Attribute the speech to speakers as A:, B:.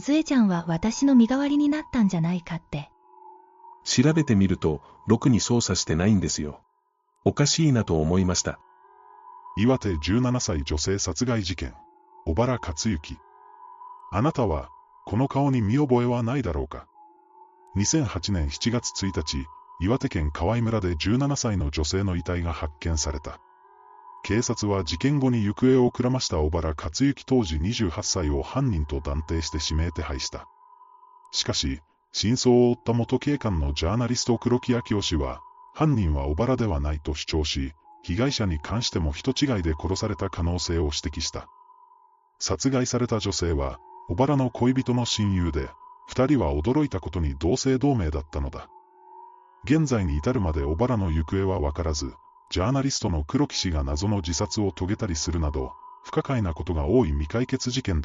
A: 梢ちゃんは私の身代わりになったんじゃないかって。
B: 調べてみると、ろくに捜査してないんですよ。おかしいなと思いました。
C: 岩手17歳女性殺害事件、小原克之。あなたは、この顔に見覚えはないだろうか。2008年7月1日、岩手県河合村で17歳の女性の遺体が発見された。警察は事件後に行方をくらました小原克之当時28歳を犯人と断定して指名手配した。しかし、真相を追った元警官のジャーナリスト黒木明夫氏は、犯人は小原ではないと主張し、被害者に関しても人違いで殺された可能性を指摘した。殺害された女性は、小原の恋人の親友で、二人は驚いたことに同姓同名だったのだ。現在に至るまで小原の行方はわからず、ジャーナリストの黒木氏が謎の自殺を遂げたりするなど、不可解なことが多い未解決事件で